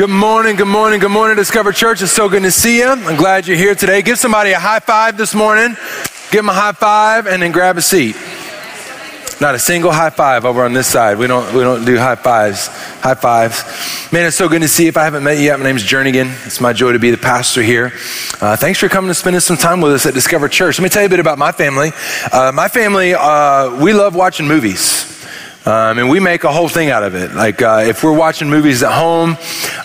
Good morning, good morning, good morning, Discover Church. It's so good to see you. I'm glad you're here today. Give somebody a high five this morning. Give them a high five and then grab a seat. Not a single high five over on this side. We don't, we don't do high fives. High fives. Man, it's so good to see you. If I haven't met you yet, my name is Jernigan. It's my joy to be the pastor here. Uh, thanks for coming and spending some time with us at Discover Church. Let me tell you a bit about my family. Uh, my family, uh, we love watching movies. Um, and we make a whole thing out of it. Like uh, if we're watching movies at home,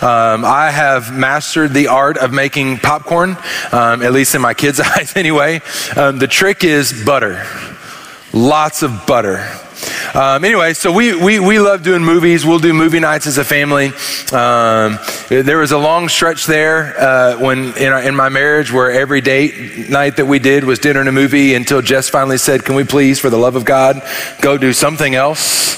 um, I have mastered the art of making popcorn, um, at least in my kids' eyes anyway. Um, the trick is butter, lots of butter. Um, anyway, so we, we, we love doing movies. We'll do movie nights as a family. Um, there was a long stretch there uh, when in, our, in my marriage where every date night that we did was dinner and a movie until Jess finally said, Can we please, for the love of God, go do something else?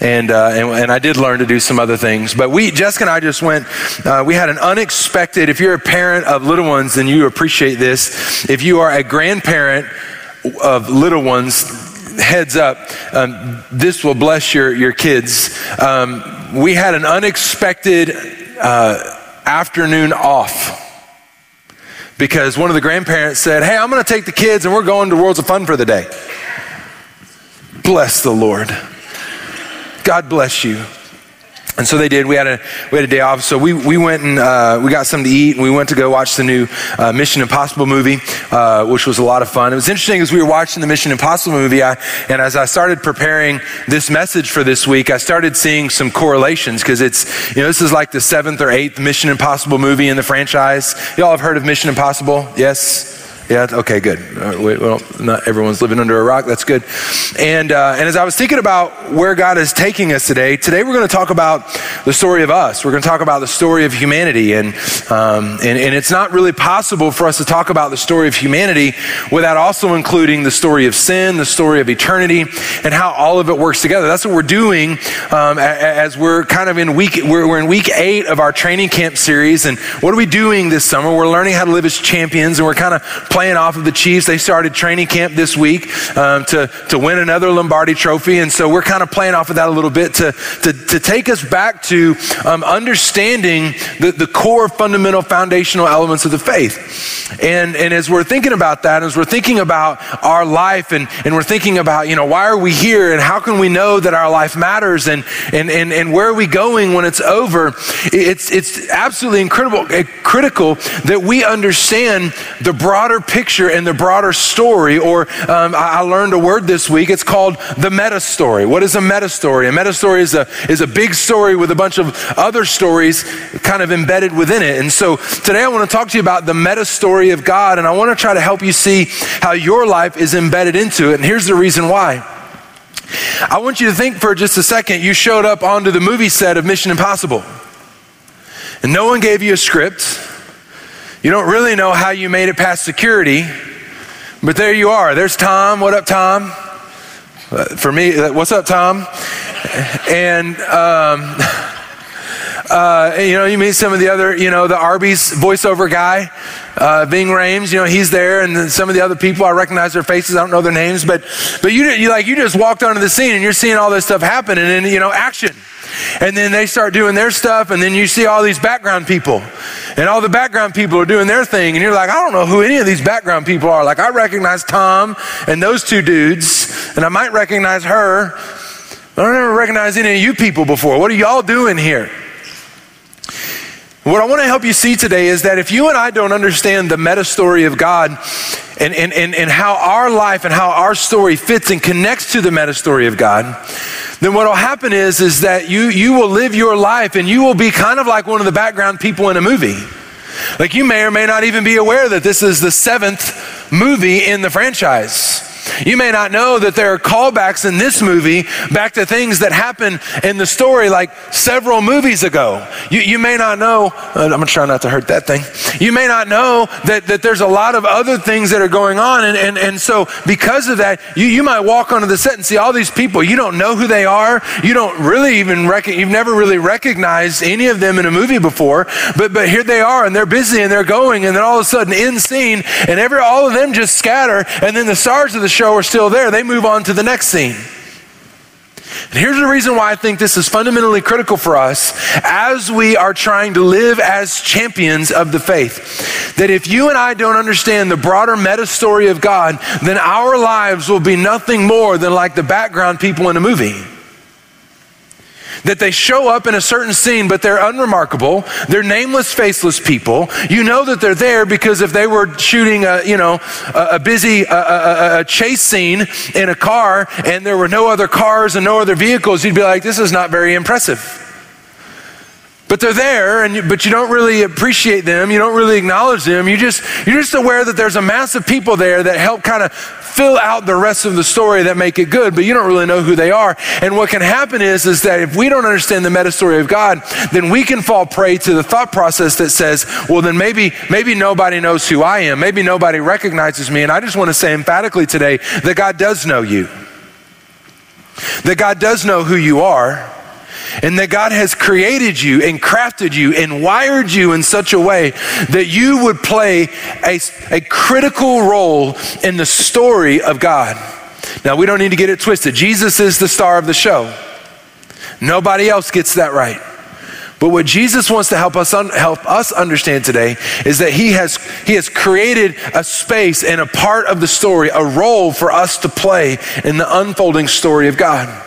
And, uh, and, and, I did learn to do some other things. But we, Jessica and I just went, uh, we had an unexpected, if you're a parent of little ones, then you appreciate this. If you are a grandparent of little ones, heads up, um, this will bless your, your kids. Um, we had an unexpected uh, afternoon off because one of the grandparents said, Hey, I'm going to take the kids and we're going to Worlds of Fun for the day. Bless the Lord. God bless you. And so they did. We had a we had a day off. So we we went and uh, we got something to eat, and we went to go watch the new uh, Mission Impossible movie, uh, which was a lot of fun. It was interesting as we were watching the Mission Impossible movie, I, and as I started preparing this message for this week, I started seeing some correlations because it's you know this is like the seventh or eighth Mission Impossible movie in the franchise. Y'all have heard of Mission Impossible? Yes. Yeah, okay, good. Uh, well, not everyone's living under a rock. That's good. And, uh, and as I was thinking about where God is taking us today, today we're going to talk about the story of us. We're going to talk about the story of humanity. And, um, and, and it's not really possible for us to talk about the story of humanity without also including the story of sin, the story of eternity, and how all of it works together. That's what we're doing um, as we're kind of in week, we're, we're in week eight of our training camp series. And what are we doing this summer? We're learning how to live as champions, and we're kind of playing off of the Chiefs. They started training camp this week um, to, to win another Lombardi trophy. And so we're kind of playing off of that a little bit to, to, to take us back to um, understanding the, the core fundamental foundational elements of the faith. And, and as we're thinking about that, as we're thinking about our life and, and we're thinking about, you know, why are we here and how can we know that our life matters and, and, and, and where are we going when it's over, it's, it's absolutely incredible, eh, critical that we understand the broader picture and the broader story, or um, I, I learned a word this week. It's called the meta story. What is a meta story? A meta story is a, is a big story with a bunch of other stories kind of embedded within it. And so today I want to talk to you about the meta story of God, and I want to try to help you see how your life is embedded into it. And here's the reason why. I want you to think for just a second you showed up onto the movie set of Mission Impossible, and no one gave you a script. You don't really know how you made it past security, but there you are. There's Tom. What up, Tom? Uh, for me, uh, what's up, Tom? And, um, uh, you know, you meet some of the other, you know, the Arby's voiceover guy, uh, Ving Rhames, you know, he's there, and some of the other people, I recognize their faces, I don't know their names, but, but you, you like, you just walked onto the scene and you're seeing all this stuff happen, and you know, action. And then they start doing their stuff, and then you see all these background people. And all the background people are doing their thing, and you're like, I don't know who any of these background people are. Like, I recognize Tom and those two dudes, and I might recognize her. But I don't ever recognize any of you people before. What are y'all doing here? What I want to help you see today is that if you and I don't understand the meta story of God and, and, and, and how our life and how our story fits and connects to the meta story of God, then what will happen is, is that you, you will live your life and you will be kind of like one of the background people in a movie. Like you may or may not even be aware that this is the seventh movie in the franchise. You may not know that there are callbacks in this movie back to things that happened in the story like several movies ago. You, you may not know, uh, I'm to try not to hurt that thing. You may not know that, that there's a lot of other things that are going on. And, and, and so, because of that, you, you might walk onto the set and see all these people. You don't know who they are. You don't really even recognize, you've never really recognized any of them in a movie before. But, but here they are, and they're busy and they're going. And then all of a sudden, in scene, and every, all of them just scatter. And then the stars of the show are still there. They move on to the next scene. And here's the reason why I think this is fundamentally critical for us as we are trying to live as champions of the faith. That if you and I don't understand the broader meta story of God, then our lives will be nothing more than like the background people in a movie that they show up in a certain scene, but they're unremarkable. They're nameless, faceless people. You know that they're there because if they were shooting a, you know, a, a busy a, a, a, chase scene in a car and there were no other cars and no other vehicles, you'd be like, this is not very impressive. But they're there, and you, but you don't really appreciate them. You don't really acknowledge them. You just you're just aware that there's a mass of people there that help kind of fill out the rest of the story that make it good, but you don't really know who they are. And what can happen is, is that if we don't understand the meta story of God, then we can fall prey to the thought process that says, well, then maybe, maybe nobody knows who I am. Maybe nobody recognizes me. And I just want to say emphatically today that God does know you. That God does know who you are and that God has created you and crafted you and wired you in such a way that you would play a, a critical role in the story of God. Now, we don't need to get it twisted. Jesus is the star of the show. Nobody else gets that right. But what Jesus wants to help us un- help us understand today is that he has he has created a space and a part of the story, a role for us to play in the unfolding story of God.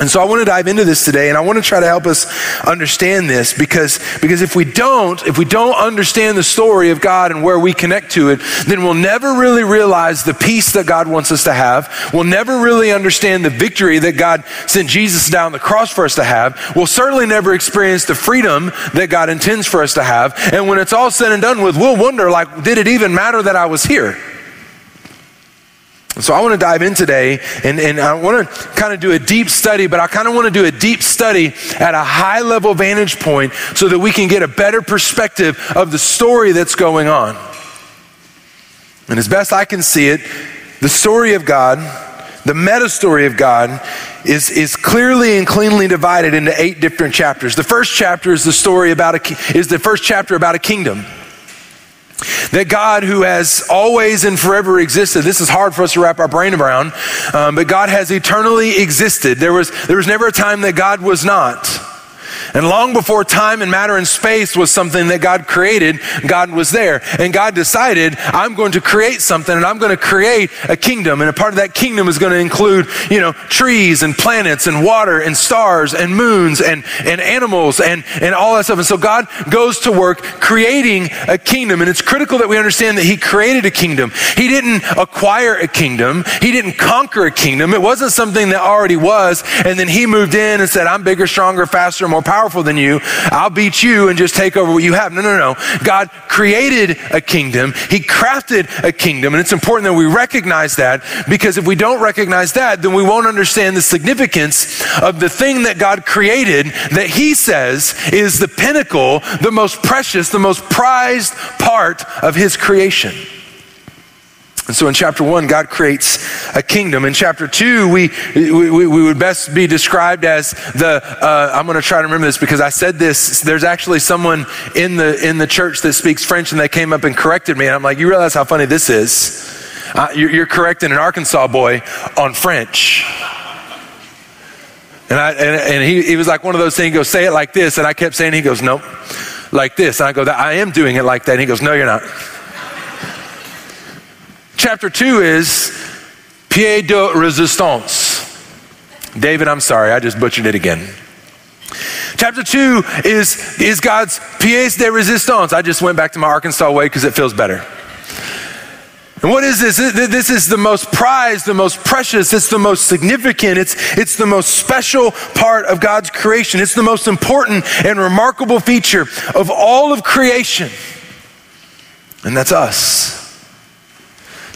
And so I want to dive into this today and I want to try to help us understand this because, because if we don't, if we don't understand the story of God and where we connect to it, then we'll never really realize the peace that God wants us to have. We'll never really understand the victory that God sent Jesus down the cross for us to have. We'll certainly never experience the freedom that God intends for us to have. And when it's all said and done with, we'll wonder like, did it even matter that I was here? So I want to dive in today and, and I want to kind of do a deep study, but I kind of want to do a deep study at a high level vantage point so that we can get a better perspective of the story that's going on. And as best I can see it, the story of God, the meta story of God, is, is clearly and cleanly divided into eight different chapters. The first chapter is the story about a, is the first chapter about a kingdom. That God, who has always and forever existed, this is hard for us to wrap our brain around, um, but God has eternally existed. There was, there was never a time that God was not. And long before time and matter and space was something that God created, God was there. And God decided, I'm going to create something and I'm going to create a kingdom. And a part of that kingdom is going to include, you know, trees and planets and water and stars and moons and, and animals and, and all that stuff. And so God goes to work creating a kingdom. And it's critical that we understand that He created a kingdom. He didn't acquire a kingdom, He didn't conquer a kingdom. It wasn't something that already was. And then He moved in and said, I'm bigger, stronger, faster, more powerful powerful than you. I'll beat you and just take over what you have. No, no, no. God created a kingdom, He crafted a kingdom. And it's important that we recognize that because if we don't recognize that, then we won't understand the significance of the thing that God created that He says is the pinnacle, the most precious, the most prized part of His creation. And so in chapter one, God creates a kingdom. In chapter two, we, we, we would best be described as the, uh, I'm going to try to remember this because I said this. There's actually someone in the, in the church that speaks French and they came up and corrected me. And I'm like, you realize how funny this is? Uh, you're, you're correcting an Arkansas boy on French. And, I, and, and he, he was like one of those things, he goes, say it like this. And I kept saying, he goes, nope, like this. And I go, I am doing it like that. And he goes, no, you're not. Chapter 2 is pied de resistance. David, I'm sorry, I just butchered it again. Chapter 2 is, is God's pièce de résistance. I just went back to my Arkansas way because it feels better. And what is this? This is the most prized, the most precious, it's the most significant, it's, it's the most special part of God's creation. It's the most important and remarkable feature of all of creation. And that's us.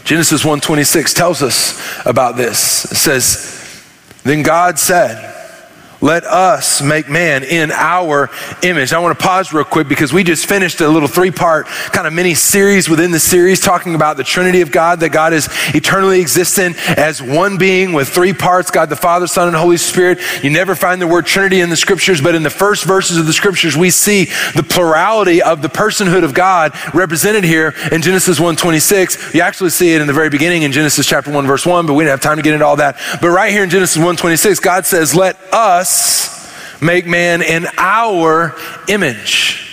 Genesis 1:26 tells us about this. It says, "Then God said, Let us make man in our image. I want to pause real quick because we just finished a little three part kind of mini series within the series talking about the Trinity of God, that God is eternally existent as one being with three parts God the Father, Son, and Holy Spirit. You never find the word Trinity in the scriptures, but in the first verses of the scriptures, we see the plurality of the personhood of God represented here in Genesis 1 26. You actually see it in the very beginning in Genesis chapter 1, verse 1, but we didn't have time to get into all that. But right here in Genesis 1 26, God says, Let us us make man in our image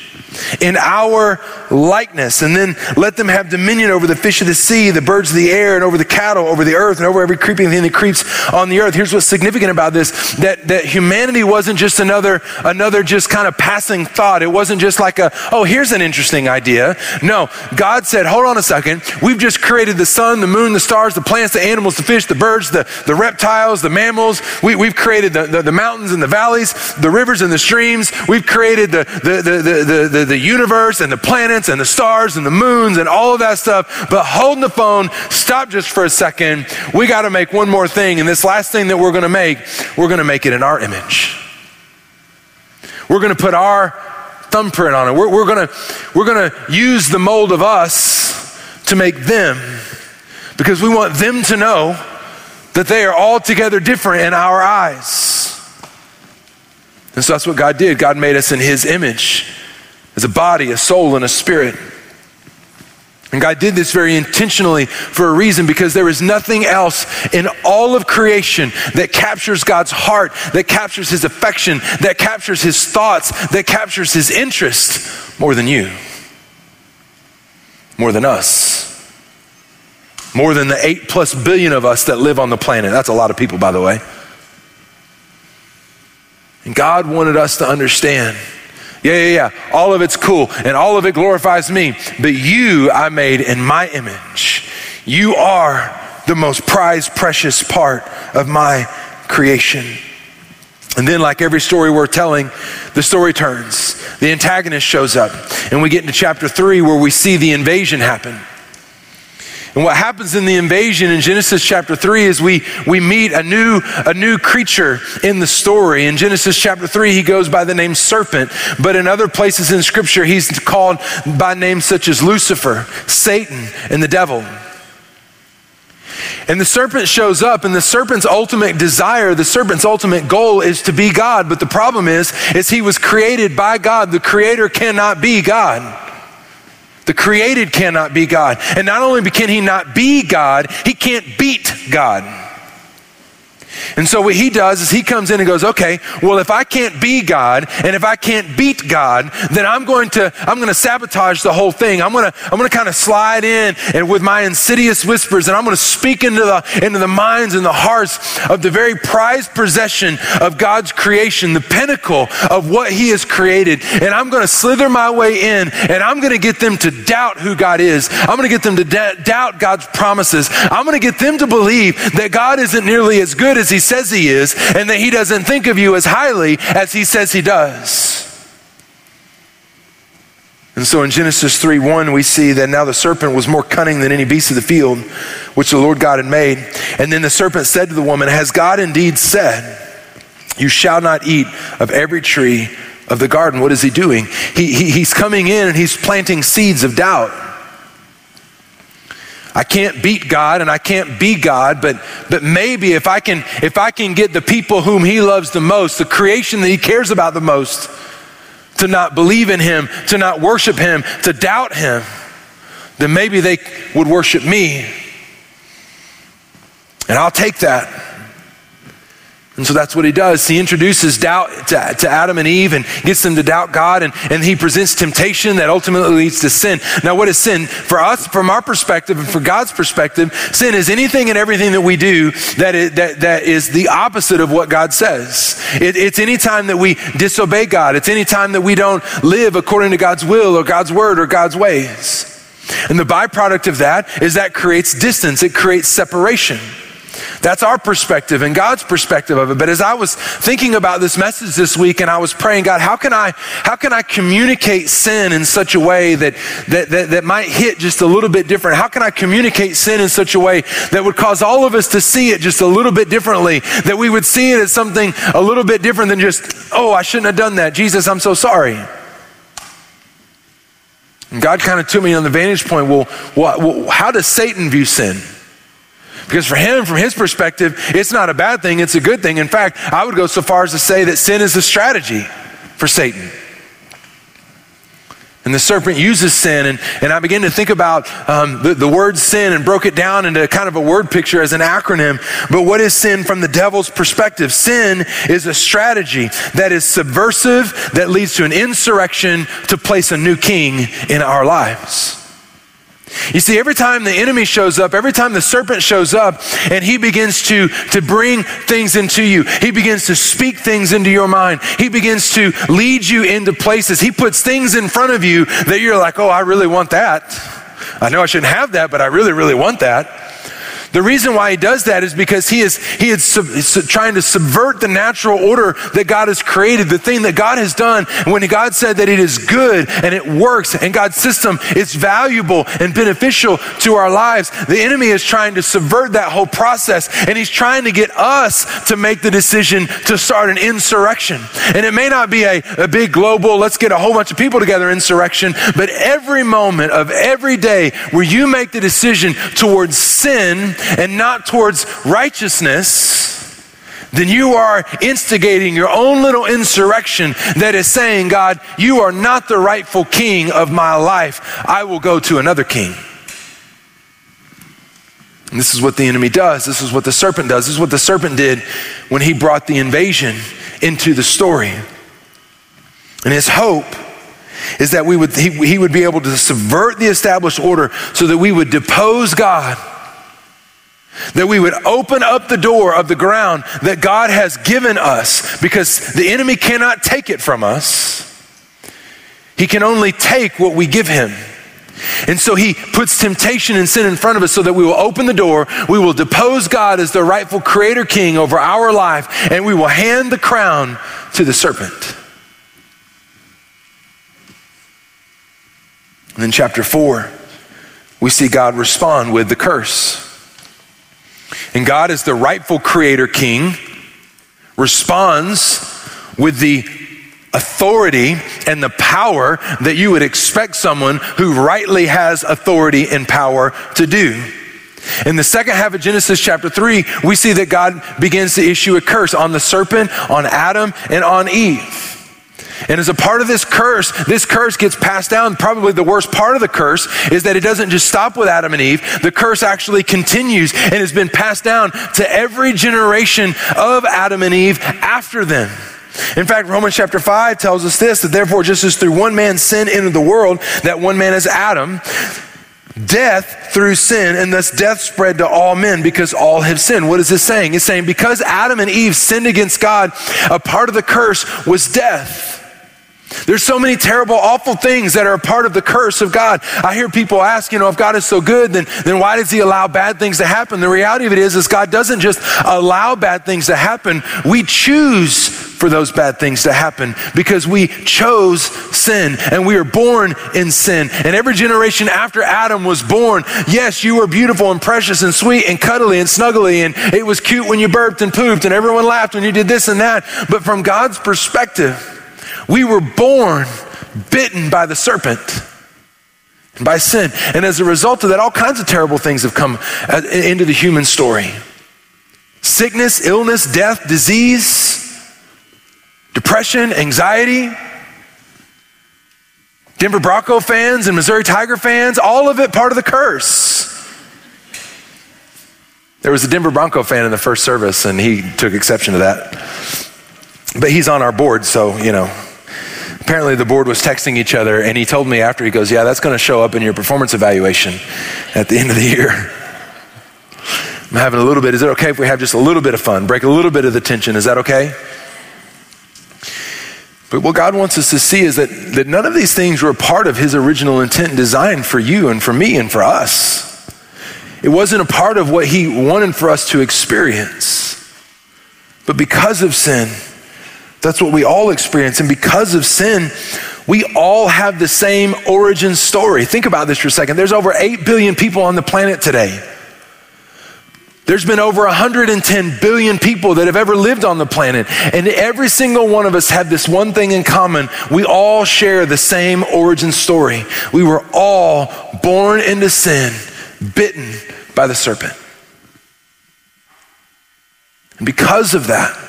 in our likeness. And then let them have dominion over the fish of the sea, the birds of the air, and over the cattle, over the earth, and over every creeping thing that creeps on the earth. Here's what's significant about this that, that humanity wasn't just another, another just kind of passing thought. It wasn't just like a, oh, here's an interesting idea. No, God said, hold on a second. We've just created the sun, the moon, the stars, the plants, the animals, the fish, the birds, the, the reptiles, the mammals. We, we've created the, the, the mountains and the valleys, the rivers and the streams. We've created the, the, the, the, the, the universe and the planets and the stars and the moons and all of that stuff. But holding the phone, stop just for a second. We got to make one more thing. And this last thing that we're going to make, we're going to make it in our image. We're going to put our thumbprint on it. We're, we're going we're going to use the mold of us to make them because we want them to know that they are altogether different in our eyes. And so that's what God did. God made us in His image as a body, a soul, and a spirit. And God did this very intentionally for a reason because there is nothing else in all of creation that captures God's heart, that captures his affection, that captures his thoughts, that captures his interest more than you, more than us, more than the eight plus billion of us that live on the planet. That's a lot of people, by the way. And God wanted us to understand yeah, yeah, yeah. All of it's cool and all of it glorifies me. But you I made in my image. You are the most prized, precious part of my creation. And then, like every story we're telling, the story turns. The antagonist shows up. And we get into chapter three where we see the invasion happen. And what happens in the invasion in Genesis chapter 3 is we, we meet a new, a new creature in the story. In Genesis chapter 3, he goes by the name serpent, but in other places in scripture, he's called by names such as Lucifer, Satan, and the devil. And the serpent shows up, and the serpent's ultimate desire, the serpent's ultimate goal is to be God. But the problem is, is he was created by God. The creator cannot be God. The created cannot be God. And not only can he not be God, he can't beat God. And so what he does is he comes in and goes, okay, well, if I can't be God and if I can't beat God, then I'm going to, I'm going to sabotage the whole thing. I'm going to, I'm going to kind of slide in and with my insidious whispers and I'm going to speak into the, into the minds and the hearts of the very prized possession of God's creation, the pinnacle of what he has created. And I'm going to slither my way in and I'm going to get them to doubt who God is. I'm going to get them to doubt God's promises. I'm going to get them to believe that God isn't nearly as good as he says he is and that he doesn't think of you as highly as he says he does. And so in Genesis 3 1, we see that now the serpent was more cunning than any beast of the field which the Lord God had made. And then the serpent said to the woman, Has God indeed said, You shall not eat of every tree of the garden? What is he doing? He, he, he's coming in and he's planting seeds of doubt. I can't beat God and I can't be God, but, but maybe if I, can, if I can get the people whom He loves the most, the creation that He cares about the most, to not believe in Him, to not worship Him, to doubt Him, then maybe they would worship me. And I'll take that. And so that's what he does. He introduces doubt to, to, Adam and Eve and gets them to doubt God, and, and he presents temptation that ultimately leads to sin. Now, what is sin? For us, from our perspective and for God's perspective, sin is anything and everything that we do that is, that, that is the opposite of what God says. It, it's any time that we disobey God, it's any time that we don't live according to God's will or God's word or God's ways. And the byproduct of that is that creates distance, it creates separation. That's our perspective and God's perspective of it. But as I was thinking about this message this week and I was praying, God, how can I, how can I communicate sin in such a way that, that, that, that might hit just a little bit different? How can I communicate sin in such a way that would cause all of us to see it just a little bit differently? That we would see it as something a little bit different than just, oh, I shouldn't have done that. Jesus, I'm so sorry. And God kind of took me on the vantage point well, well, how does Satan view sin? Because for him, from his perspective, it's not a bad thing, it's a good thing. In fact, I would go so far as to say that sin is a strategy for Satan. And the serpent uses sin. And, and I began to think about um, the, the word sin and broke it down into kind of a word picture as an acronym. But what is sin from the devil's perspective? Sin is a strategy that is subversive, that leads to an insurrection to place a new king in our lives. You see, every time the enemy shows up, every time the serpent shows up and he begins to, to bring things into you, he begins to speak things into your mind, he begins to lead you into places. He puts things in front of you that you're like, oh, I really want that. I know I shouldn't have that, but I really, really want that. The reason why he does that is because he is, he is sub, trying to subvert the natural order that God has created, the thing that God has done. When God said that it is good and it works and God's system is valuable and beneficial to our lives, the enemy is trying to subvert that whole process. And he's trying to get us to make the decision to start an insurrection. And it may not be a, a big global, let's get a whole bunch of people together insurrection, but every moment of every day where you make the decision towards sin and not towards righteousness, then you are instigating your own little insurrection that is saying, God, you are not the rightful king of my life. I will go to another king. And this is what the enemy does. This is what the serpent does. This is what the serpent did when he brought the invasion into the story. And his hope is that we would, he, he would be able to subvert the established order so that we would depose God that we would open up the door of the ground that God has given us because the enemy cannot take it from us. He can only take what we give him. And so he puts temptation and sin in front of us so that we will open the door, we will depose God as the rightful creator king over our life, and we will hand the crown to the serpent. And then, chapter 4, we see God respond with the curse. And God, as the rightful creator king, responds with the authority and the power that you would expect someone who rightly has authority and power to do. In the second half of Genesis chapter 3, we see that God begins to issue a curse on the serpent, on Adam, and on Eve. And as a part of this curse, this curse gets passed down. Probably the worst part of the curse is that it doesn't just stop with Adam and Eve. The curse actually continues and has been passed down to every generation of Adam and Eve after them. In fact, Romans chapter 5 tells us this that therefore, just as through one man sin entered the world, that one man is Adam, death through sin, and thus death spread to all men because all have sinned. What is this saying? It's saying because Adam and Eve sinned against God, a part of the curse was death. There's so many terrible, awful things that are a part of the curse of God. I hear people ask, you know, if God is so good, then, then why does he allow bad things to happen? The reality of it is, is God doesn't just allow bad things to happen. We choose for those bad things to happen because we chose sin and we are born in sin. And every generation after Adam was born, yes, you were beautiful and precious and sweet and cuddly and snuggly and it was cute when you burped and pooped and everyone laughed when you did this and that. But from God's perspective, we were born bitten by the serpent by sin. And as a result of that, all kinds of terrible things have come uh, into the human story sickness, illness, death, disease, depression, anxiety. Denver Bronco fans and Missouri Tiger fans, all of it part of the curse. There was a Denver Bronco fan in the first service, and he took exception to that. But he's on our board, so, you know, apparently the board was texting each other, and he told me after, he goes, Yeah, that's going to show up in your performance evaluation at the end of the year. I'm having a little bit. Is it okay if we have just a little bit of fun? Break a little bit of the tension. Is that okay? But what God wants us to see is that, that none of these things were part of His original intent and design for you and for me and for us. It wasn't a part of what he wanted for us to experience. But because of sin, that's what we all experience. And because of sin, we all have the same origin story. Think about this for a second. There's over 8 billion people on the planet today. There's been over 110 billion people that have ever lived on the planet. And every single one of us have this one thing in common. We all share the same origin story. We were all born into sin, bitten by the serpent. And because of that,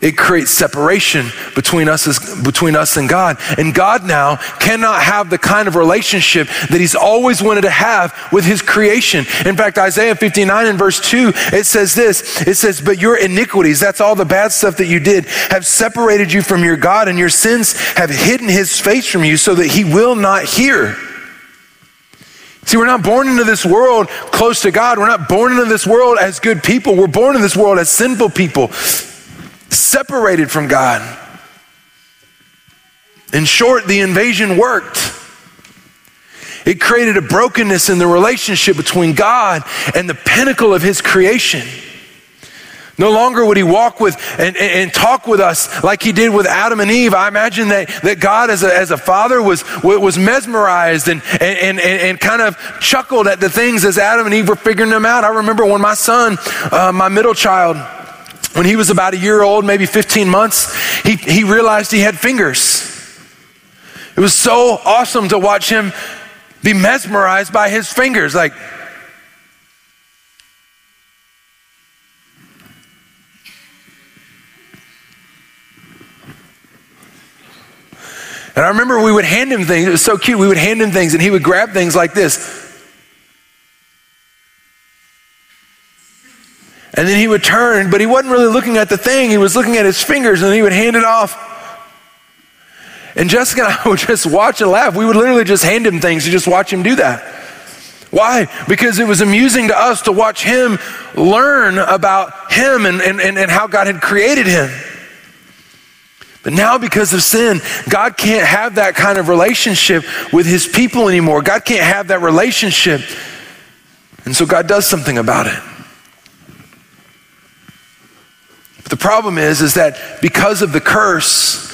it creates separation between us, as, between us and God. And God now cannot have the kind of relationship that He's always wanted to have with His creation. In fact, Isaiah 59 and verse 2, it says this it says, But your iniquities, that's all the bad stuff that you did, have separated you from your God, and your sins have hidden His face from you so that He will not hear. See, we're not born into this world close to God. We're not born into this world as good people. We're born in this world as sinful people separated from God. In short, the invasion worked. It created a brokenness in the relationship between God and the pinnacle of his creation. No longer would he walk with and, and, talk with us like he did with Adam and Eve. I imagine that, that God, as a, as a father, was, was mesmerized and, and, and, and kind of chuckled at the things as Adam and Eve were figuring them out. I remember when my son, uh, my middle child, when he was about a year old, maybe 15 months, he, he realized he had fingers. It was so awesome to watch him be mesmerized by his fingers. Like, And I remember we would hand him things. It was so cute. We would hand him things, and he would grab things like this. And then he would turn, but he wasn't really looking at the thing. He was looking at his fingers and he would hand it off. And Jessica and I would just watch and laugh. We would literally just hand him things to just watch him do that. Why? Because it was amusing to us to watch him learn about him and, and, and, how God had created him. But now, because of sin, God can't have that kind of relationship with his people anymore. God can't have that relationship. And so God does something about it. The problem is, is that because of the curse,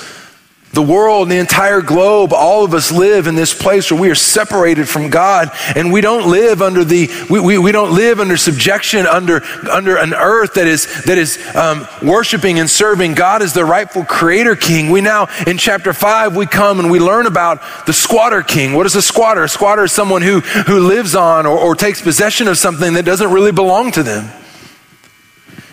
the world, the entire globe, all of us live in this place where we are separated from God and we don't live under the, we, we, we don't live under subjection under, under an earth that is, that is um, worshiping and serving God as the rightful creator king. We now, in chapter five, we come and we learn about the squatter king. What is a squatter? A squatter is someone who, who lives on or, or takes possession of something that doesn't really belong to them.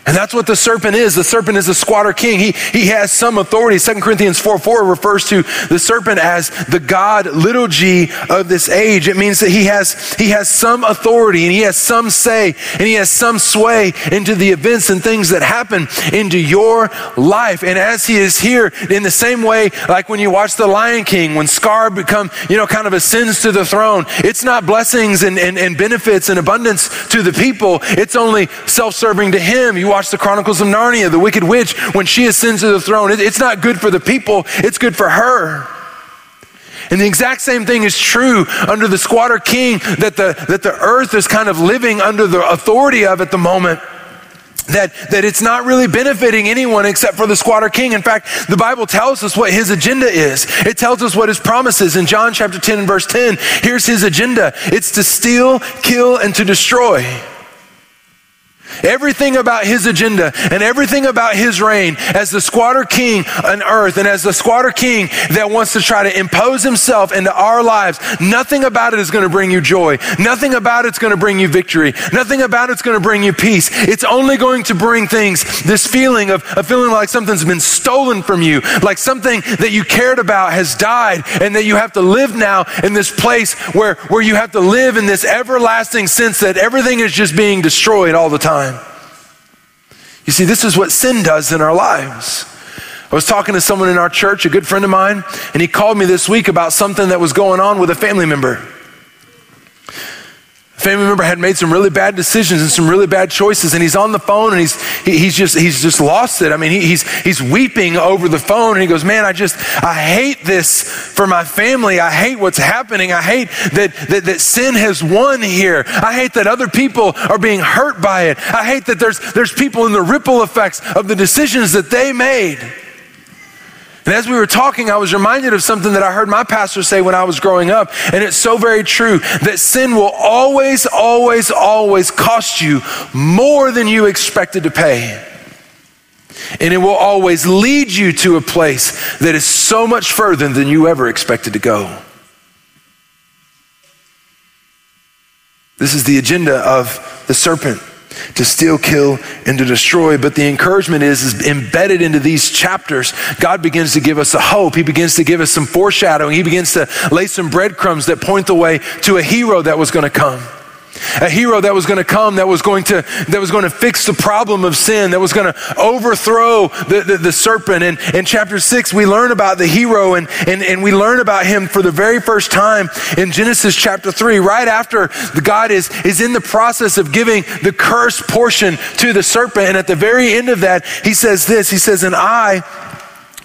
And that's what the serpent is. The serpent is a squatter king. He, he has some authority. 2 Corinthians 4 4 refers to the serpent as the God, little g, of this age. It means that he has, he has some authority and he has some say and he has some sway into the events and things that happen into your life. And as he is here, in the same way, like when you watch The Lion King, when Scar become, you know, kind of ascends to the throne, it's not blessings and, and, and benefits and abundance to the people. It's only self-serving to him. You watch the Chronicles of Narnia, the wicked witch, when she ascends to the throne, it, it's not good for the people, it's good for her. And the exact same thing is true under the squatter king that the, that the earth is kind of living under the authority of at the moment. That, that it's not really benefiting anyone except for the squatter king. In fact, the Bible tells us what his agenda is. It tells us what his promise is. In John chapter 10 and verse 10, here's his agenda it's to steal, kill, and to destroy. Everything about his agenda and everything about his reign as the squatter king on earth and as the squatter king that wants to try to impose himself into our lives, nothing about it is going to bring you joy. Nothing about it's going to bring you victory. Nothing about it's going to bring you peace. It's only going to bring things, this feeling of, of feeling like something's been stolen from you, like something that you cared about has died and that you have to live now in this place where, where you have to live in this everlasting sense that everything is just being destroyed all the time time. You see, this is what sin does in our lives. I was talking to someone in our church, a good friend of mine, and he called me this week about something that was going on with a family member. Family member had made some really bad decisions and some really bad choices and he's on the phone and he's he, he's just he's just lost it. I mean he, he's he's weeping over the phone and he goes man i just i hate this for my family. I hate what's happening. I hate that that, that sin has won here. I hate that other people are being hurt by it. I hate that there's there's people in the ripple effects of the decisions that they made and as we were talking, I was reminded of something that I heard my pastor say when I was growing up. And it's so very true that sin will always, always, always cost you more than you expected to pay. And it will always lead you to a place that is so much further than you ever expected to go. This is the agenda of the serpent to steal, kill, and to destroy. But the encouragement is, is embedded into these chapters. God begins to give us a hope. He begins to give us some foreshadowing. He begins to lay some breadcrumbs that point the way to a hero that was going to come a hero that was going to come that was going to that was going to fix the problem of sin that was going to overthrow the, the, the, serpent. And in chapter 6 we learn about the hero and, and, and we learn about him for the very first time in genesis chapter 3 right after god is, is in the process of giving the cursed portion to the serpent. And at the very end of that he says this he says and i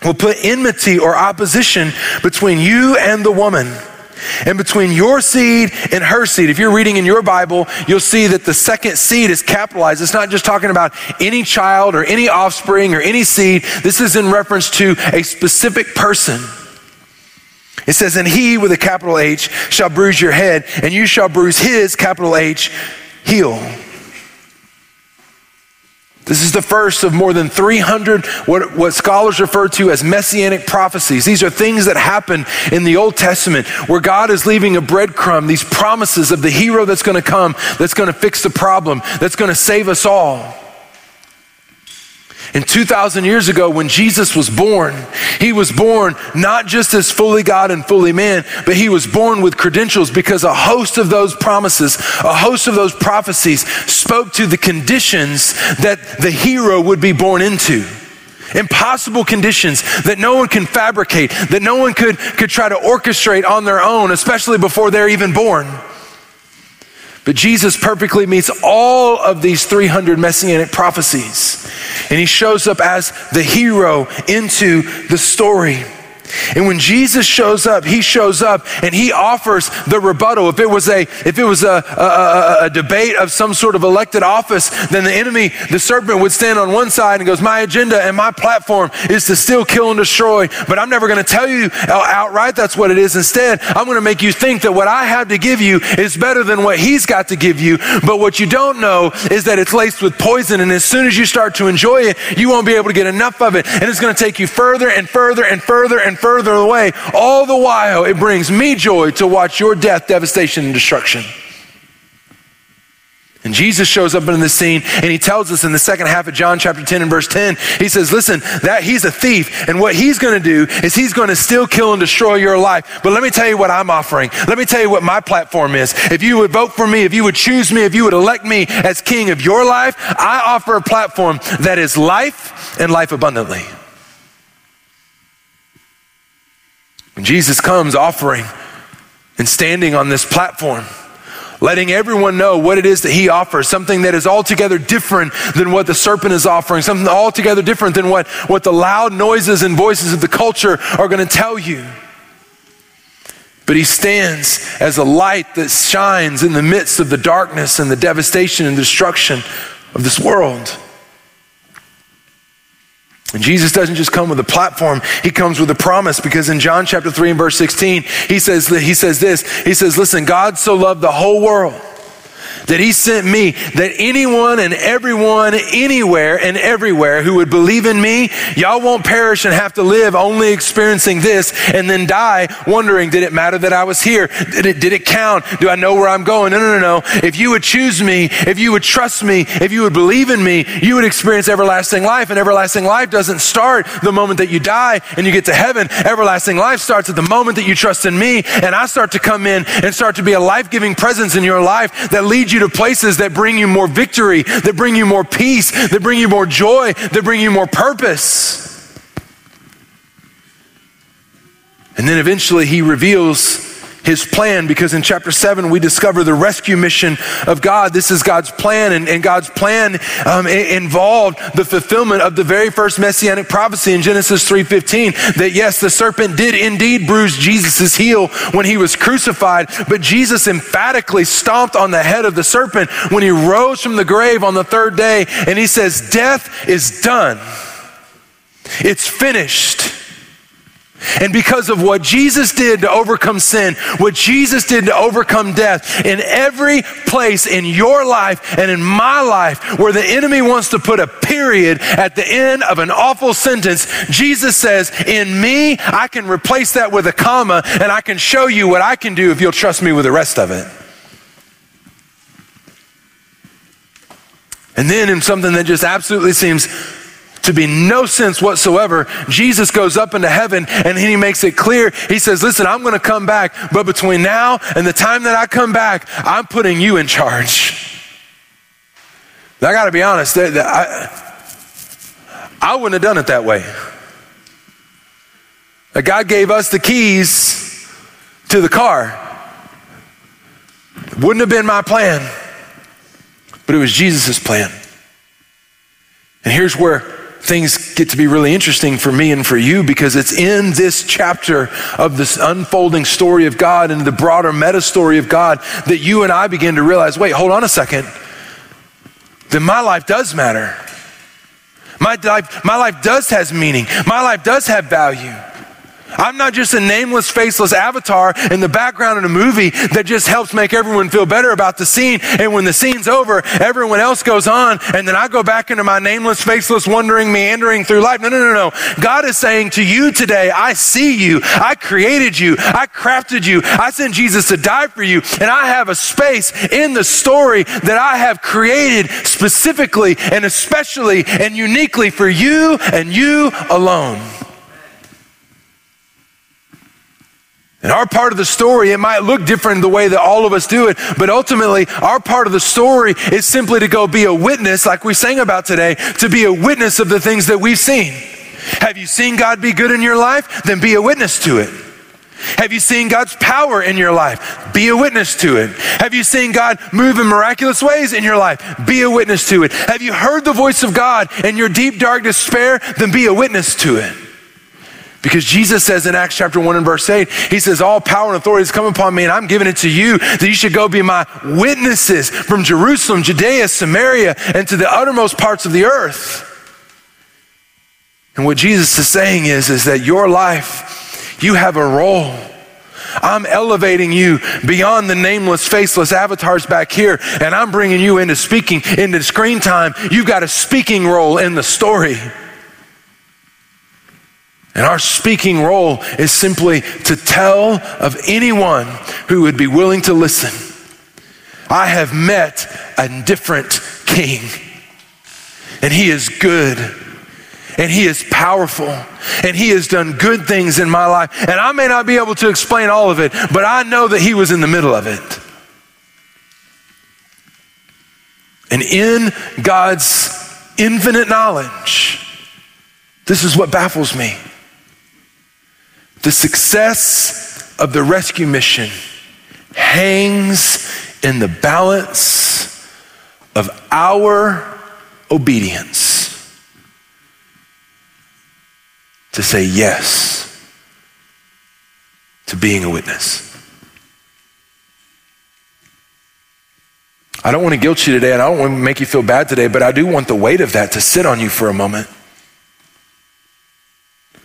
will put enmity or opposition between you and the woman and between your seed and her seed, if you're reading in your Bible, you'll see that the second seed is capitalized. It's not just talking about any child or any offspring or any seed. This is in reference to a specific person. It says, And he, with a capital H, shall bruise your head, and you shall bruise his, capital H, heel. This is the first of more than 300 what, what scholars refer to as messianic prophecies. These are things that happen in the Old Testament where God is leaving a breadcrumb, these promises of the hero that's going to come, that's going to fix the problem, that's going to save us all. And 2,000 years ago, when Jesus was born, he was born not just as fully God and fully man, but he was born with credentials because a host of those promises, a host of those prophecies spoke to the conditions that the hero would be born into. Impossible conditions that no one can fabricate, that no one could, could try to orchestrate on their own, especially before they're even born. But Jesus perfectly meets all of these 300 messianic prophecies. And he shows up as the hero into the story. And when Jesus shows up, he shows up and he offers the rebuttal. If it was a if it was a, a, a, debate of some sort of elected office, then the enemy, the serpent, would stand on one side and goes, "My agenda and my platform is to steal, kill, and destroy." But I'm never going to tell you outright that's what it is. Instead, I'm going to make you think that what I have to give you is better than what he's got to give you. But what you don't know is that it's laced with poison, and as soon as you start to enjoy it, you won't be able to get enough of it, and it's going to take you further and further and further and further away. All the while, it brings me joy to watch your death, devastation, and destruction. And Jesus shows up in the scene and he tells us in the second half of John chapter 10 and verse 10, he says, listen, that he's a thief. And what he's to do is he's to still kill and destroy your life. But let me tell you what I'm offering. Let me tell you what my platform is. If you would vote for me, if you would choose me, if you would elect me as king of your life, I offer a platform that is life and life abundantly. Jesus comes offering and standing on this platform, letting everyone know what it is that he offers, something that is altogether different than what the serpent is offering, something altogether different than what, what the loud noises and voices of the culture are going to tell you. But he stands as a light that shines in the midst of the darkness and the devastation and destruction of this world. And Jesus doesn't just come with a platform, he comes with a promise because in John chapter 3 and verse 16, he says, he says this He says, Listen, God so loved the whole world that he sent me, that anyone and everyone, anywhere and everywhere who would believe in me, y'all won't perish and have to live only experiencing this and then die wondering, did it matter that I was here? Did it, did it count? Do I know where I'm going? No, no, no, no. If you would choose me, if you would trust me, if you would believe in me, you would experience everlasting life. And everlasting life doesn't start the moment that you die and you get to heaven. Everlasting life starts at the moment that you trust in me and I start to come in and start to be a life giving presence in your life that leads you you to places that bring you more victory, that bring you more peace, that bring you more joy, that bring you more purpose. And then eventually he reveals his plan because in chapter 7 we discover the rescue mission of God. This is God's plan, and, and God's plan um, involved the fulfillment of the very first messianic prophecy in Genesis 3.15 that yes, the serpent did indeed bruise Jesus' heel when he was crucified, but Jesus emphatically stomped on the head of the serpent when he rose from the grave on the third day, and he says, Death is done. It's finished. And because of what Jesus did to overcome sin, what Jesus did to overcome death, in every place in your life and in my life where the enemy wants to put a period at the end of an awful sentence, Jesus says, In me, I can replace that with a comma and I can show you what I can do if you'll trust me with the rest of it. And then in something that just absolutely seems to be no sense whatsoever, Jesus goes up into heaven and he makes it clear. He says, Listen, I'm going to come back, but between now and the time that I come back, I'm putting you in charge. I got to be honest, I, I wouldn't have done it that way. God gave us the keys to the car. Wouldn't have been my plan, but it was Jesus' plan. And here's where things get to be really interesting for me and for you because it's in this chapter of this unfolding story of God and the broader meta story of God that you and I begin to realize wait, hold on a second. Then my life does matter. My life, my life does has meaning. My life does have value. I'm not just a nameless, faceless avatar in the background in a movie that just helps make everyone feel better about the scene. And when the scene's over, everyone else goes on, and then I go back into my nameless, faceless, wandering, meandering through life. No, no, no, no. God is saying to you today, I see you. I created you. I crafted you. I sent Jesus to die for you. And I have a space in the story that I have created specifically and especially and uniquely for you and you alone. And our part of the story, it might look different the way that all of us do it, but ultimately, our part of the story is simply to go be a witness, like we sang about today, to be a witness of the things that we've seen. Have you seen God be good in your life? Then be a witness to it. Have you seen God's power in your life? Be a witness to it. Have you seen God move in miraculous ways in your life? Be a witness to it. Have you heard the voice of God in your deep, dark despair? Then be a witness to it. Because Jesus says in Acts chapter 1 and verse 8, He says, All power and authority has come upon me, and I'm giving it to you, that you should go be my witnesses from Jerusalem, Judea, Samaria, and to the uttermost parts of the earth. And what Jesus is saying is, is that your life, you have a role. I'm elevating you beyond the nameless, faceless avatars back here, and I'm bringing you into speaking, into screen time. You've got a speaking role in the story. And our speaking role is simply to tell of anyone who would be willing to listen. I have met a different king, and he is good, and he is powerful, and he has done good things in my life. And I may not be able to explain all of it, but I know that he was in the middle of it. And in God's infinite knowledge, this is what baffles me. The success of the rescue mission hangs in the balance of our obedience to say yes to being a witness. I don't want to guilt you today and I don't want to make you feel bad today, but I do want the weight of that to sit on you for a moment.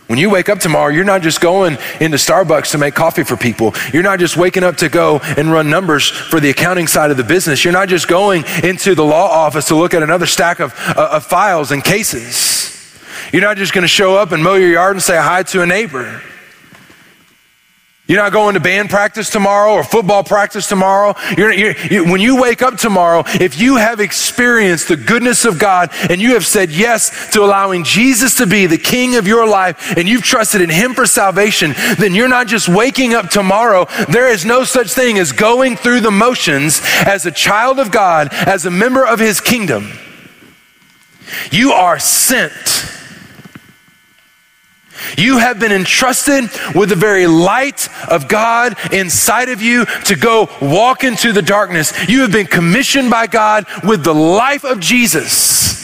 When you wake up tomorrow, you're not just going into Starbucks to make coffee for people. You're not just waking up to go and run numbers for the accounting side of the business. You're not just going into the law office to look at another stack of, uh, of files and cases. You're not just going to show up and mow your yard and say hi to a neighbor. You're not going to band practice tomorrow or football practice tomorrow. You're, you're, you, when you wake up tomorrow, if you have experienced the goodness of God and you have said yes to allowing Jesus to be the king of your life and you've trusted in him for salvation, then you're not just waking up tomorrow. There is no such thing as going through the motions as a child of God, as a member of his kingdom. You are sent You have been entrusted with the very light of God inside of you to go walk into the darkness. You have been commissioned by God with the life of Jesus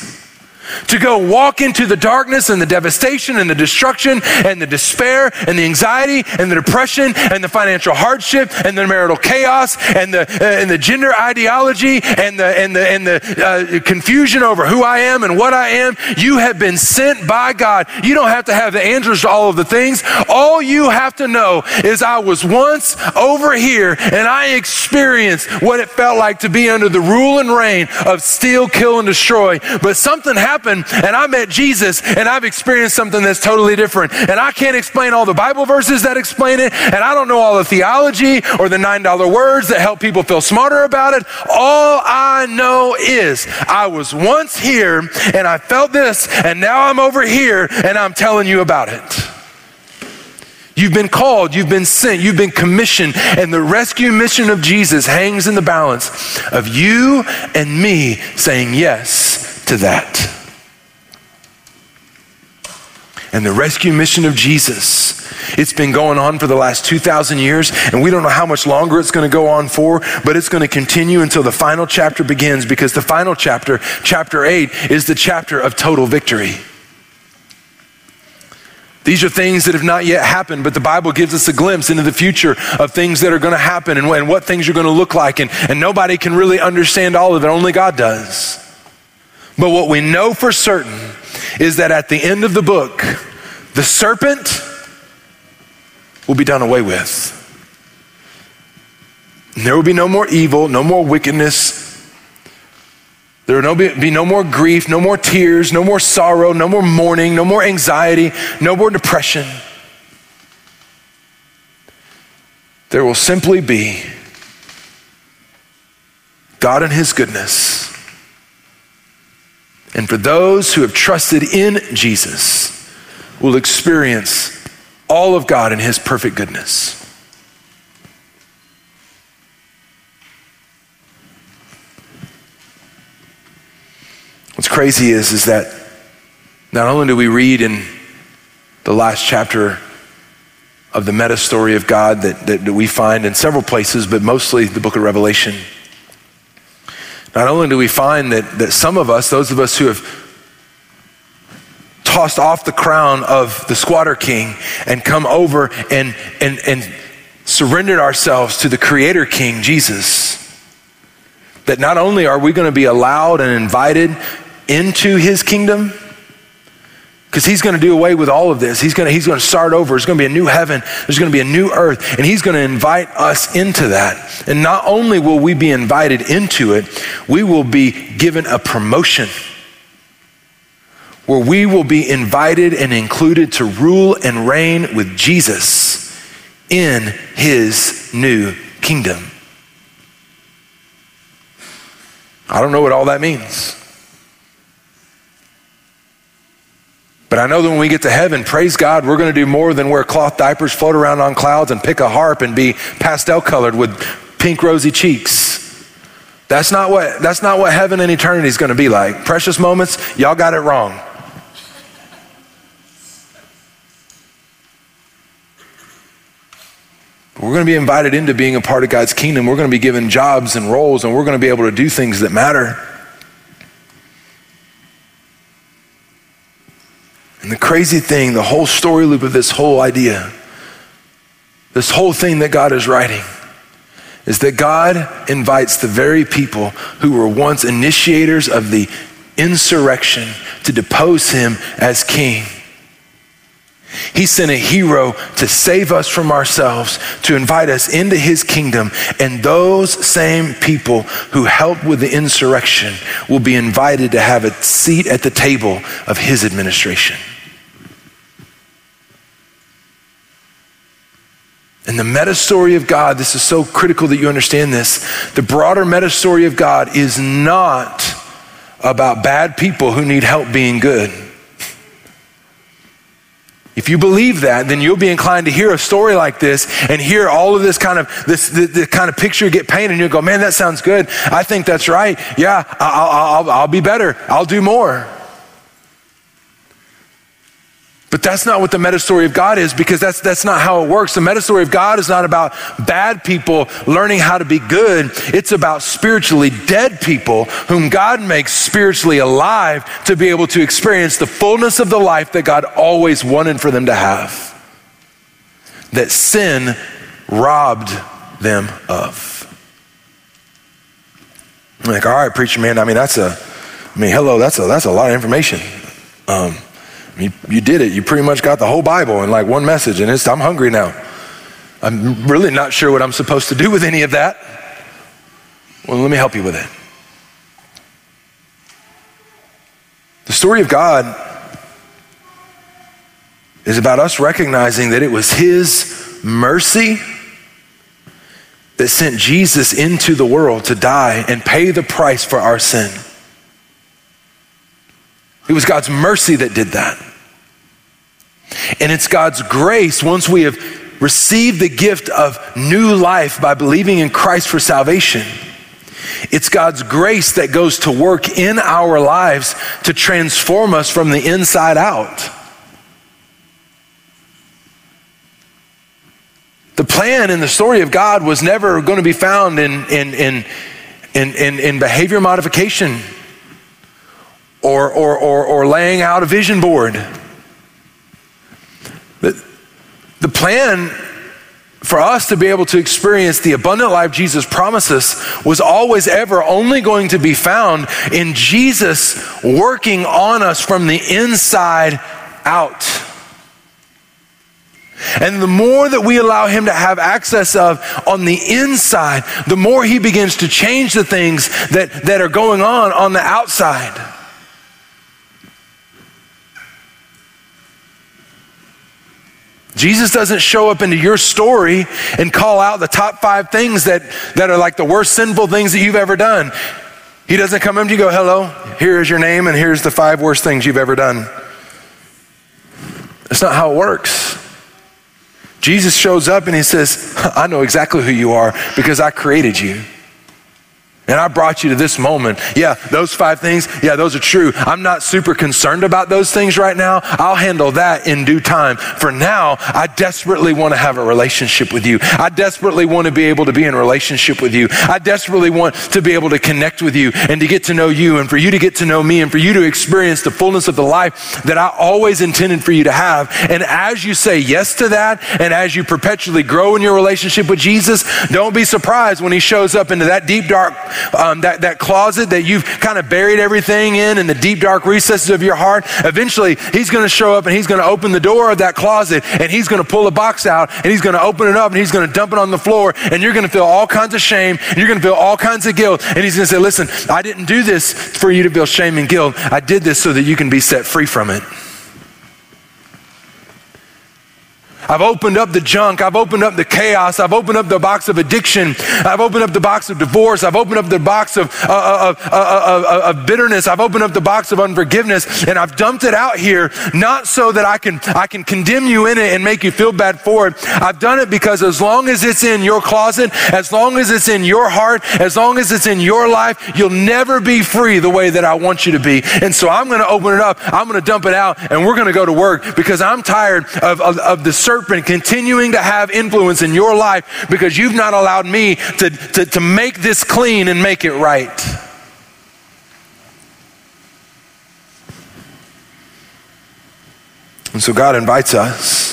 to go walk into the darkness and the devastation and the destruction and the despair and the anxiety and the depression and the financial hardship and the marital chaos and the, uh, and the gender ideology and the, and the, and the uh, confusion over who I am and what I am. You have been sent by God. You don't have to have the answers to all of the things. All you have to know is I was once over here and I experienced what it felt like to be under the rule and reign of steal, kill, and destroy. But something happened happened and I met Jesus and I've experienced something that's totally different. And I can't explain all the Bible verses that explain it, and I don't know all the theology or the $9 words that help people feel smarter about it. All I know is I was once here and I felt this, and now I'm over here and I'm telling you about it. You've been called, you've been sent, you've been commissioned, and the rescue mission of Jesus hangs in the balance of you and me saying yes to that and the rescue mission of Jesus. It's been going on for the last 2,000 years, and we don't know how much longer it's going to go on for, but it's going to continue until the final chapter begins because the final chapter, chapter 8, is the chapter of total victory. These are things that have not yet happened, but the Bible gives us a glimpse into the future of things that are going to happen and, and what things are going to look like. And, and nobody can really understand all of it, only God does. But what we know for certain is that at the end of the book, the serpent will be done away with. There will be no more evil, no more wickedness. There will no be, be no more grief, no more tears, no more sorrow, no more mourning, no more anxiety, no more depression. There will simply be God and His goodness and for those who have trusted in Jesus, will experience all of God and His perfect goodness. What's crazy is, is that not only do we read in the last chapter of the meta story of God that, that, that we find in several places, but mostly the book of Revelation not only do we find that, that some of us, those of us who have tossed off the crown of the squatter king and come over and, and, and surrendered ourselves to the creator king, Jesus, that not only are we going to be allowed and invited into his kingdom, because he's going to do away with all of this. He's going to, he's going to start over. There's going to be a new heaven. There's going to be a new earth. And he's going to invite us into that. And not only will we be invited into it, we will be given a promotion where we will be invited and included to rule and reign with Jesus in his new kingdom. I don't know what all that means. But I know that when we get to heaven, praise God, we're going to do more than wear cloth diapers, float around on clouds, and pick a harp and be pastel colored with pink rosy cheeks. That's not what, that's not what heaven and eternity is going to be like. Precious moments, y'all got it wrong. We're going to be invited into being a part of God's kingdom. We're going to be given jobs and roles, and we're going to be able to do things that matter. And the crazy thing, the whole story loop of this whole idea, this whole thing that God is writing, is that God invites the very people who were once initiators of the insurrection to depose him as king. He sent a hero to save us from ourselves, to invite us into his kingdom. And those same people who helped with the insurrection will be invited to have a seat at the table of his administration. And the meta story of God, this is so critical that you understand this. The broader meta story of God is not about bad people who need help being good. If you believe that, then you'll be inclined to hear a story like this and hear all of this kind of this the, the kind of picture get painted, and you'll go, "Man, that sounds good. I think that's right. Yeah, I'll, I'll, I'll be better. I'll do more." But that's not what the meta story of God is because that's, that's not how it works. The meta story of God is not about bad people learning how to be good. It's about spiritually dead people whom God makes spiritually alive to be able to experience the fullness of the life that God always wanted for them to have. That sin robbed them of. I'm like, all right, preacher man, I mean, that's a, I mean, hello, that's a, that's a lot of information. Um, you, you did it. You pretty much got the whole Bible in like one message, and it's, I'm hungry now. I'm really not sure what I'm supposed to do with any of that. Well, let me help you with it. The story of God is about us recognizing that it was His mercy that sent Jesus into the world to die and pay the price for our sin. It was God's mercy that did that. And it's God's grace once we have received the gift of new life by believing in Christ for salvation. It's God's grace that goes to work in our lives to transform us from the inside out. The plan in the story of God was never going to be found in, in, in, in, in, in behavior modification or, or, or, or laying out a vision board. The, plan for us to be able to experience the abundant life Jesus promises was always ever only going to be found in Jesus working on us from the inside out. And the more that we allow him to have access of on the inside, the more he begins to change the things that, that are going on on the outside. Jesus doesn't show up into your story and call out the top five things that, that are like the worst sinful things that you've ever done. He doesn't come up to you go, hello, here is your name and here's the five worst things you've ever done. That's not how it works. Jesus shows up and he says, I know exactly who you are because I created you. And I brought you to this moment. Yeah, those five things, yeah, those are true. I'm not super concerned about those things right now. I'll handle that in due time. For now, I desperately want to have a relationship with you. I desperately want to be able to be in relationship with you. I desperately want to be able to connect with you and to get to know you and for you to get to know me and for you to experience the fullness of the life that I always intended for you to have. And as you say yes to that and as you perpetually grow in your relationship with Jesus, don't be surprised when he shows up into that deep, dark um, that, that closet that you've kind of buried everything in, in the deep, dark recesses of your heart, eventually he's going to show up and he's going to open the door of that closet and he's going to pull a box out and he's going to open it up and he's going to dump it on the floor and you're going to feel all kinds of shame and you're going to feel all kinds of guilt. And he's going to say, Listen, I didn't do this for you to feel shame and guilt. I did this so that you can be set free from it. I've opened up the junk. I've opened up the chaos. I've opened up the box of addiction. I've opened up the box of divorce. I've opened up the box of, uh, uh, uh, uh, of bitterness. I've opened up the box of unforgiveness and I've dumped it out here, not so that I can, I can condemn you in it and make you feel bad for it. I've done it because as long as it's in your closet, as long as it's in your heart, as long as it's in your life, you'll never be free the way that I want you to be. And so I'm going to open it up. I'm going to dump it out and we're going to go to work because I'm tired of, of, of the certain serpent continuing to have influence in your life because you've not allowed me to, to, to make this clean and make it right. And so God invites us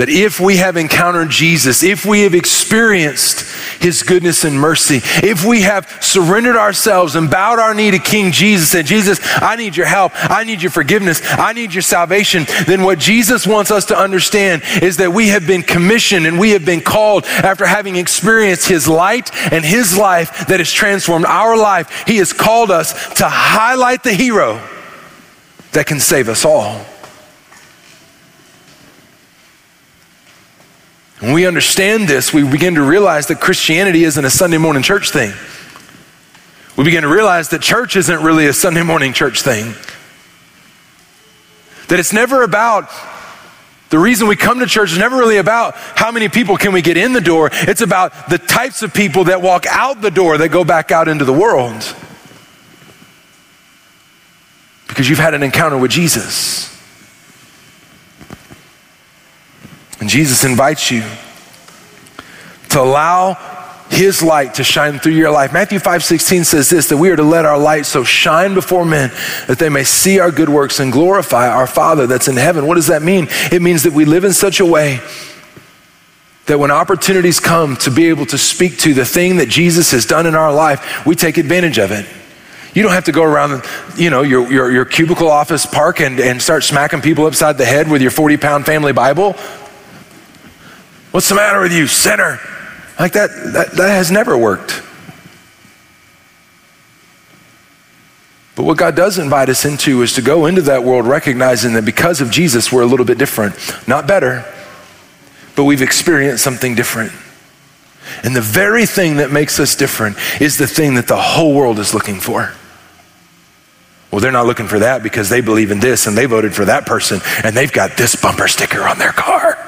that if we have encountered Jesus, if we have experienced his goodness and mercy, if we have surrendered ourselves and bowed our knee to King Jesus and Jesus, I need your help, I need your forgiveness, I need your salvation, then what Jesus wants us to understand is that we have been commissioned and we have been called after having experienced his light and his life that has transformed our life. He has called us to highlight the hero that can save us all. When we understand this, we begin to realize that Christianity isn't a Sunday morning church thing. We begin to realize that church isn't really a Sunday morning church thing. That it's never about the reason we come to church is never really about how many people can we get in the door. It's about the types of people that walk out the door that go back out into the world. Because you've had an encounter with Jesus. And Jesus invites you to allow his light to shine through your life. Matthew 5 16 says this that we are to let our light so shine before men that they may see our good works and glorify our Father that's in heaven. What does that mean? It means that we live in such a way that when opportunities come to be able to speak to the thing that Jesus has done in our life, we take advantage of it. You don't have to go around, you know, your, your, your cubicle office park and, and start smacking people upside the head with your 40 pound family Bible. What's the matter with you, sinner? Like that, that, that has never worked. But what God does invite us into is to go into that world recognizing that because of Jesus, we're a little bit different. Not better, but we've experienced something different. And the very thing that makes us different is the thing that the whole world is looking for. Well, they're not looking for that because they believe in this and they voted for that person and they've got this bumper sticker on their car.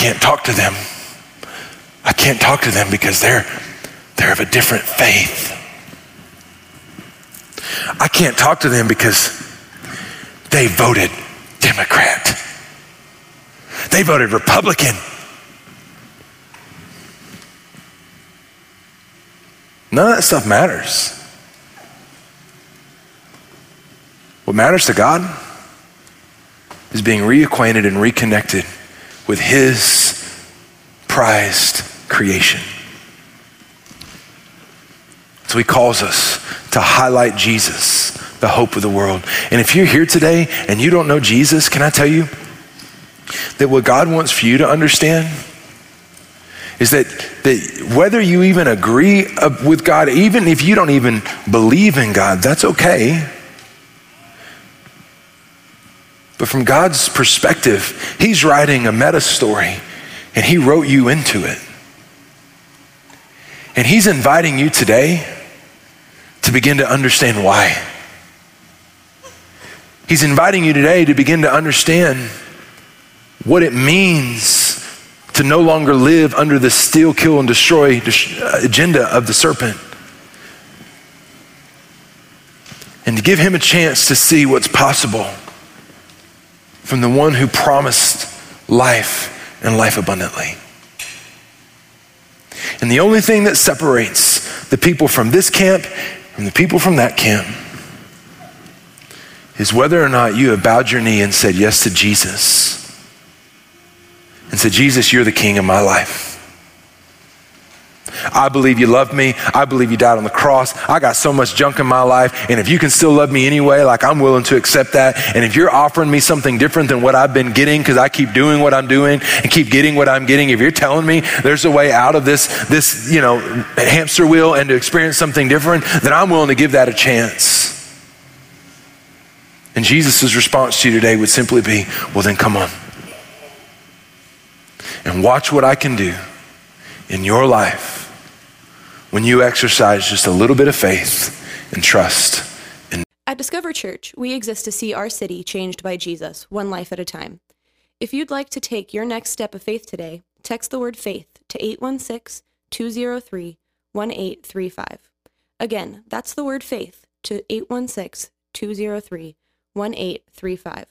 Can't talk to them. I can't talk to them because they're, they're of a different faith. I can't talk to them because they voted Democrat. They voted Republican. None of that stuff matters. What matters to God is being reacquainted and reconnected with his prized creation. So he calls us to highlight Jesus, the hope of the world. And if you're here today and you don't know Jesus, can I tell you that what God wants for you to understand is that, that whether you even agree uh, with God, even if you don't even believe in God, that's okay. But from God's perspective, He's writing a meta story and He wrote you into it. And He's inviting you today to begin to understand why. He's inviting you today to begin to understand what it means to no longer live under the steal, kill, and destroy uh, agenda of the serpent. And to give him a chance to see what's possible from the one who promised life and life abundantly. And the only thing that separates the people from this camp and the people from that camp is whether or not you have bowed your knee and said yes to Jesus and said, Jesus, you're the king of my life. I believe you love me. I believe you died on the cross. I got so much junk in my life. And if you can still love me anyway, like I'm willing to accept that. And if you're offering me something different than what I've been getting, because I keep doing what I'm doing and keep getting what I'm getting, if you're telling me there's a way out of this, this, you know, hamster wheel and to experience something different, then I'm willing to give that a chance. And Jesus' response to you today would simply be, well, then come on. And watch what I can do in your life when you exercise just a little bit of faith and trust. At Discover Church, we exist to see our city changed by Jesus, one life at a time. If you'd like to take your next step of faith today, text the word faith to 816 203 1835. Again, that's the word faith to 816 203 1835.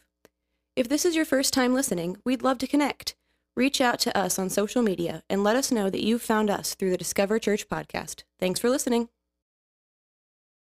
If this is your first time listening, we'd love to connect. Reach out to us on social media and let us know that you found us through the Discover Church podcast. Thanks for listening.